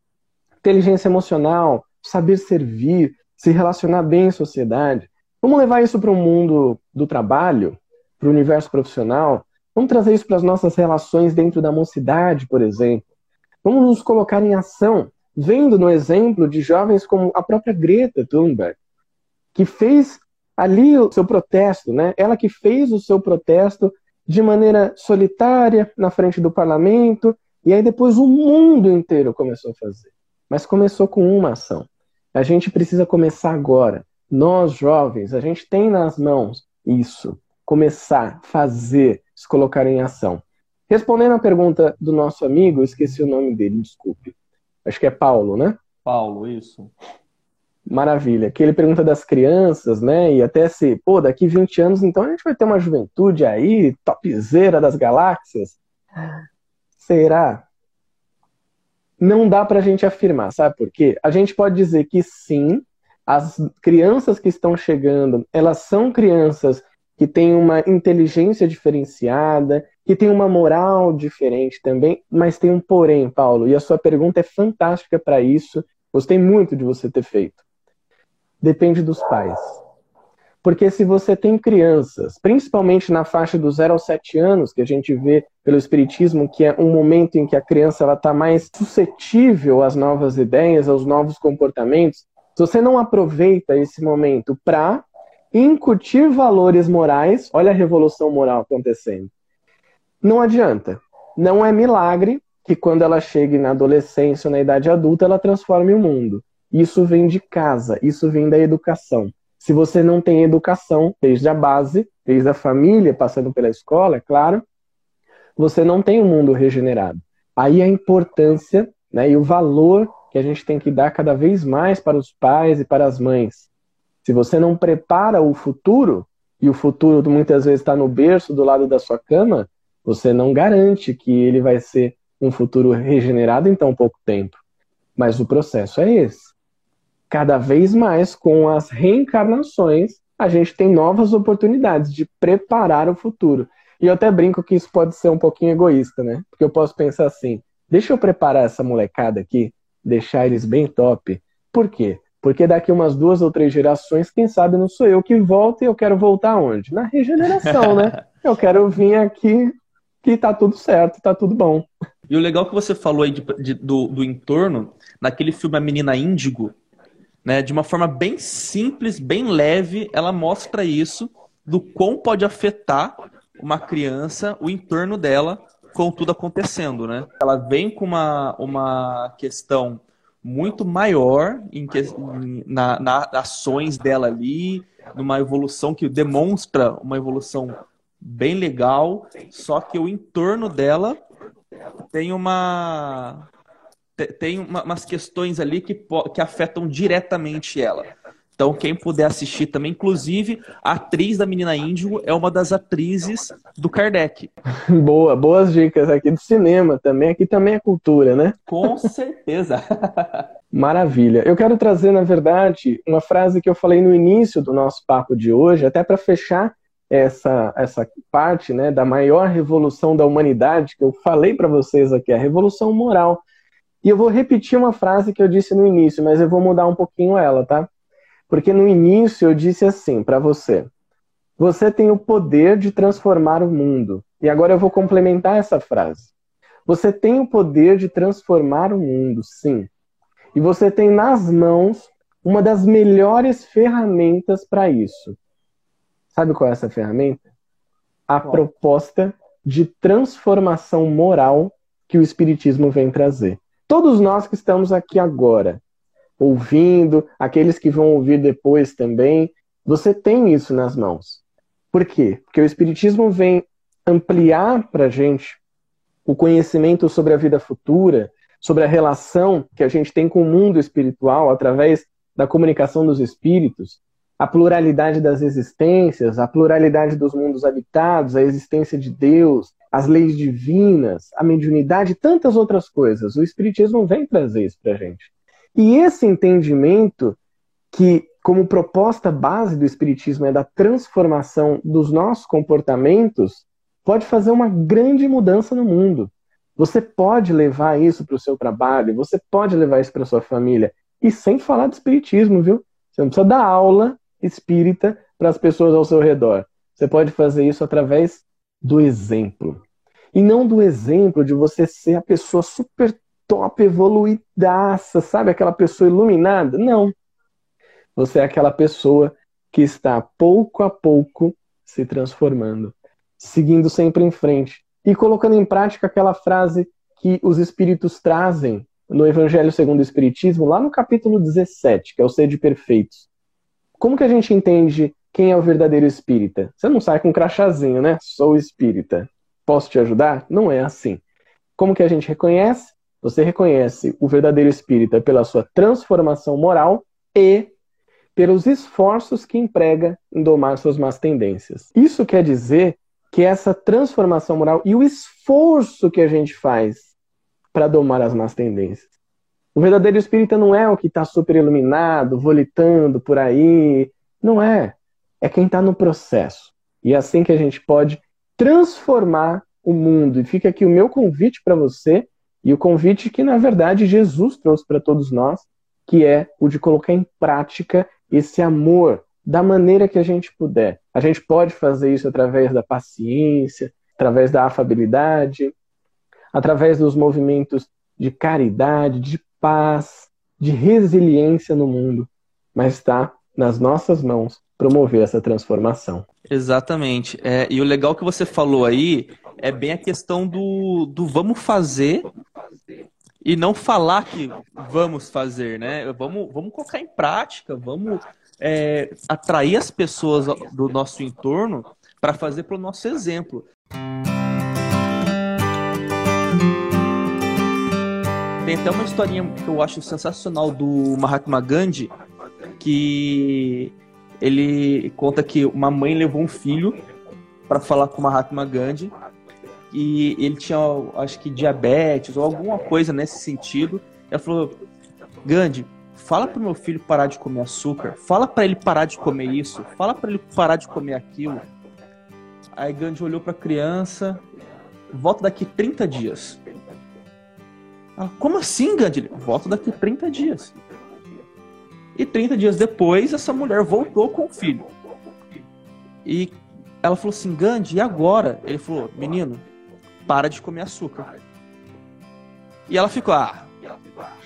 inteligência emocional, saber servir, se relacionar bem em sociedade. Vamos levar isso para o mundo do trabalho, para o universo profissional. Vamos trazer isso para as nossas relações dentro da mocidade, por exemplo. Vamos nos colocar em ação, vendo no exemplo de jovens como a própria Greta Thunberg, que fez ali o seu protesto, né? Ela que fez o seu protesto de maneira solitária na frente do parlamento, e aí depois o mundo inteiro começou a fazer. Mas começou com uma ação. A gente precisa começar agora. Nós, jovens, a gente tem nas mãos isso. Começar, fazer, se colocar em ação. Respondendo à pergunta do nosso amigo, esqueci o nome dele, desculpe. Acho que é Paulo, né? Paulo, isso. Maravilha. Que ele pergunta das crianças, né? E até se, pô, daqui 20 anos, então a gente vai ter uma juventude aí, topzera das galáxias. Será? não dá para a gente afirmar, sabe por quê? A gente pode dizer que sim, as crianças que estão chegando, elas são crianças que têm uma inteligência diferenciada, que têm uma moral diferente também, mas tem um porém, Paulo, e a sua pergunta é fantástica para isso. Gostei muito de você ter feito. Depende dos pais. Porque se você tem crianças, principalmente na faixa dos 0 aos 7 anos, que a gente vê pelo Espiritismo, que é um momento em que a criança está mais suscetível às novas ideias, aos novos comportamentos, se você não aproveita esse momento para incutir valores morais, olha a revolução moral acontecendo. Não adianta. Não é milagre que quando ela chegue na adolescência ou na idade adulta, ela transforme o mundo. Isso vem de casa, isso vem da educação. Se você não tem educação desde a base, desde a família, passando pela escola, é claro, você não tem um mundo regenerado. Aí a importância né, e o valor que a gente tem que dar cada vez mais para os pais e para as mães. Se você não prepara o futuro, e o futuro muitas vezes está no berço do lado da sua cama, você não garante que ele vai ser um futuro regenerado em tão pouco tempo. Mas o processo é esse cada vez mais com as reencarnações, a gente tem novas oportunidades de preparar o futuro. E eu até brinco que isso pode ser um pouquinho egoísta, né? Porque eu posso pensar assim: deixa eu preparar essa molecada aqui, deixar eles bem top. Por quê? Porque daqui umas duas ou três gerações, quem sabe não sou eu que volto e eu quero voltar onde? Na regeneração, né? <laughs> Eu quero vir aqui que tá tudo certo, tá tudo bom. E o legal que você falou aí de, de, do, do entorno, naquele filme A Menina Índigo, né, de uma forma bem simples, bem leve, ela mostra isso do quão pode afetar uma criança, o entorno dela, com tudo acontecendo, né? Ela vem com uma, uma questão muito maior em que, na, na ações dela ali, numa evolução que demonstra uma evolução bem legal, só que o entorno dela tem uma tem uma, umas questões ali que, que afetam diretamente ela. Então, quem puder assistir também, inclusive, a atriz da Menina Índigo é uma das atrizes do Kardec. <laughs> Boa, boas dicas aqui do cinema também. Aqui também é cultura, né? Com certeza. <laughs> Maravilha. Eu quero trazer, na verdade, uma frase que eu falei no início do nosso papo de hoje, até para fechar essa, essa parte né, da maior revolução da humanidade que eu falei para vocês aqui, a revolução moral. E eu vou repetir uma frase que eu disse no início, mas eu vou mudar um pouquinho ela, tá? Porque no início eu disse assim para você: você tem o poder de transformar o mundo. E agora eu vou complementar essa frase. Você tem o poder de transformar o mundo, sim. E você tem nas mãos uma das melhores ferramentas para isso. Sabe qual é essa ferramenta? A qual? proposta de transformação moral que o Espiritismo vem trazer. Todos nós que estamos aqui agora, ouvindo, aqueles que vão ouvir depois também, você tem isso nas mãos. Por quê? Porque o Espiritismo vem ampliar para a gente o conhecimento sobre a vida futura, sobre a relação que a gente tem com o mundo espiritual através da comunicação dos espíritos, a pluralidade das existências, a pluralidade dos mundos habitados, a existência de Deus, as leis divinas, a mediunidade tantas outras coisas. O Espiritismo vem trazer isso para a gente. E esse entendimento, que como proposta base do Espiritismo é da transformação dos nossos comportamentos, pode fazer uma grande mudança no mundo. Você pode levar isso para o seu trabalho, você pode levar isso para sua família. E sem falar do Espiritismo, viu? Você não precisa dar aula espírita para as pessoas ao seu redor. Você pode fazer isso através do exemplo. E não do exemplo de você ser a pessoa super top, evoluidaça, sabe? Aquela pessoa iluminada. Não. Você é aquela pessoa que está pouco a pouco se transformando, seguindo sempre em frente e colocando em prática aquela frase que os espíritos trazem no Evangelho segundo o Espiritismo, lá no capítulo 17, que é o Sede Perfeitos. Como que a gente entende quem é o verdadeiro espírita? Você não sai com um crachazinho, né? Sou espírita. Posso te ajudar? Não é assim. Como que a gente reconhece? Você reconhece o verdadeiro espírita pela sua transformação moral e pelos esforços que emprega em domar suas más tendências. Isso quer dizer que essa transformação moral e o esforço que a gente faz para domar as más tendências. O verdadeiro espírita não é o que está super iluminado, volitando por aí. Não é. É quem está no processo. E é assim que a gente pode transformar o mundo. E fica aqui o meu convite para você, e o convite que, na verdade, Jesus trouxe para todos nós, que é o de colocar em prática esse amor da maneira que a gente puder. A gente pode fazer isso através da paciência, através da afabilidade, através dos movimentos de caridade, de paz, de resiliência no mundo, mas está nas nossas mãos promover essa transformação. Exatamente. É, e o legal que você falou aí é bem a questão do, do vamos fazer e não falar que vamos fazer, né? Vamos, vamos colocar em prática, vamos é, atrair as pessoas do nosso entorno para fazer pelo nosso exemplo. Tem até uma historinha que eu acho sensacional do Mahatma Gandhi, que ele conta que uma mãe levou um filho para falar com o Mahatma Gandhi e ele tinha, acho que, diabetes ou alguma coisa nesse sentido. Ela falou: Gandhi, fala pro meu filho parar de comer açúcar, fala para ele parar de comer isso, fala para ele parar de comer aquilo. Aí Gandhi olhou para a criança, volta daqui 30 dias. Ela, como assim, Gandhi? Volta daqui 30 dias. E 30 dias depois, essa mulher voltou com o filho. E ela falou assim, Gandhi, e agora? Ele falou, menino, para de comer açúcar. E ela ficou, ah,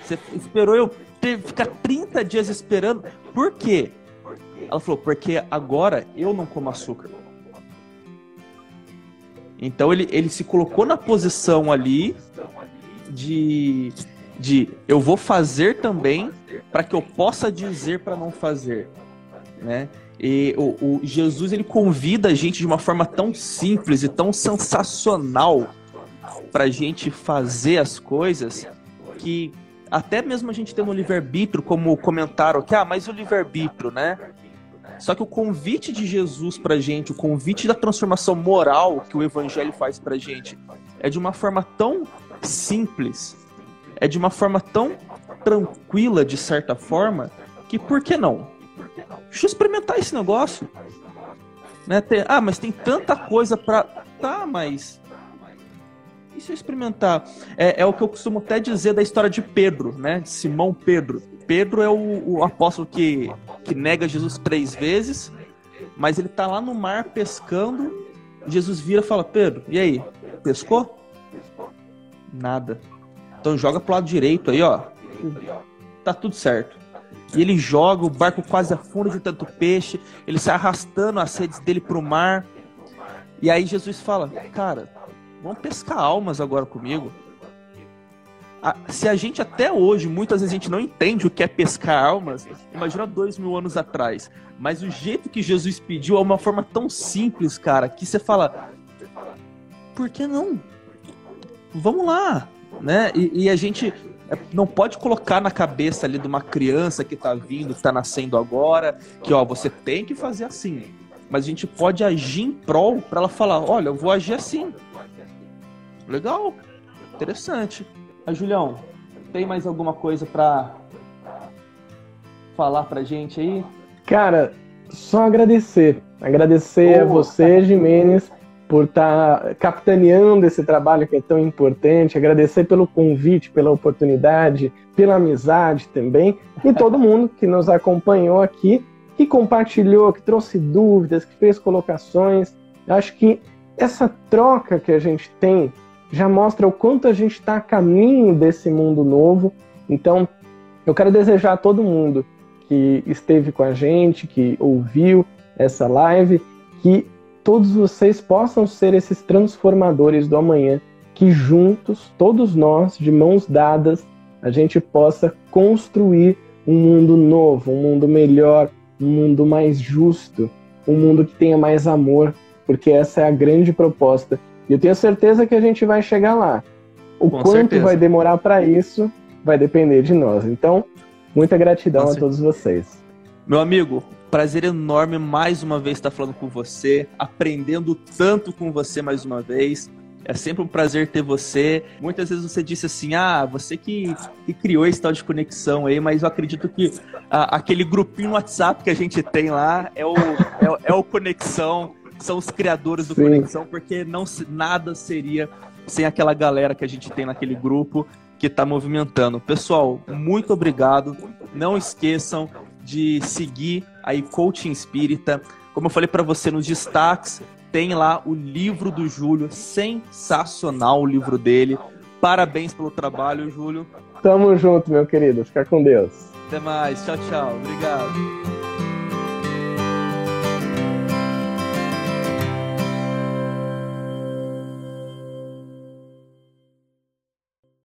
você esperou eu ter, ficar 30 dias esperando. Por quê? Ela falou, porque agora eu não como açúcar. Então ele, ele se colocou na posição ali de, de eu vou fazer também para que eu possa dizer para não fazer, né? E o, o, Jesus ele convida a gente de uma forma tão simples e tão sensacional para a gente fazer as coisas que até mesmo a gente tendo um livre-arbítrio, como comentaram que, ah, mas o livre-arbítrio, né? Só que o convite de Jesus pra gente, o convite da transformação moral que o evangelho faz pra gente, é de uma forma tão simples, é de uma forma tão tranquila, de certa forma, que por que não? Deixa eu experimentar esse negócio. Né? Tem, ah, mas tem tanta coisa pra. Tá, mas e se eu experimentar? É, é, o que eu costumo até dizer da história de Pedro, né? De Simão Pedro. Pedro é o, o apóstolo que, que nega Jesus três vezes, mas ele tá lá no mar pescando. Jesus vira e fala: Pedro, e aí? Pescou? Nada. Então joga pro lado direito aí, ó. Tá tudo certo. E ele joga, o barco quase afunda de tanto peixe, ele sai arrastando as redes dele pro mar. E aí Jesus fala: Cara, vamos pescar almas agora comigo. Se a gente até hoje, muitas vezes a gente não entende o que é pescar almas, imagina dois mil anos atrás. Mas o jeito que Jesus pediu é uma forma tão simples, cara, que você fala: Por que não? Vamos lá, né? E, e a gente não pode colocar na cabeça ali de uma criança que está vindo, que está nascendo agora, que ó, você tem que fazer assim. Mas a gente pode agir em prol para ela falar, olha, eu vou agir assim. Legal, interessante. A Julião, tem mais alguma coisa para falar pra gente aí? Cara, só agradecer. Agradecer oh, a você, Jimenez, por estar tá capitaneando esse trabalho que é tão importante, agradecer pelo convite, pela oportunidade, pela amizade também, e todo <laughs> mundo que nos acompanhou aqui, que compartilhou, que trouxe dúvidas, que fez colocações. Acho que essa troca que a gente tem já mostra o quanto a gente está a caminho desse mundo novo. Então, eu quero desejar a todo mundo que esteve com a gente, que ouviu essa live, que todos vocês possam ser esses transformadores do amanhã, que juntos, todos nós, de mãos dadas, a gente possa construir um mundo novo, um mundo melhor, um mundo mais justo, um mundo que tenha mais amor, porque essa é a grande proposta. E eu tenho certeza que a gente vai chegar lá. O Com quanto certeza. vai demorar para isso vai depender de nós. Então, muita gratidão a todos vocês. Meu amigo, Prazer enorme mais uma vez estar falando com você, aprendendo tanto com você mais uma vez. É sempre um prazer ter você. Muitas vezes você disse assim: ah, você que, que criou esse tal de conexão aí, mas eu acredito que aquele grupinho no WhatsApp que a gente tem lá é o, é, é o Conexão, são os criadores do Sim. Conexão, porque não nada seria sem aquela galera que a gente tem naquele grupo que está movimentando. Pessoal, muito obrigado. Não esqueçam de seguir aí Coaching Espírita. Como eu falei para você nos destaques, tem lá o livro do Júlio, sensacional o livro dele. Parabéns pelo trabalho, Júlio. Tamo junto, meu querido. Fica com Deus. Até mais. Tchau, tchau. Obrigado.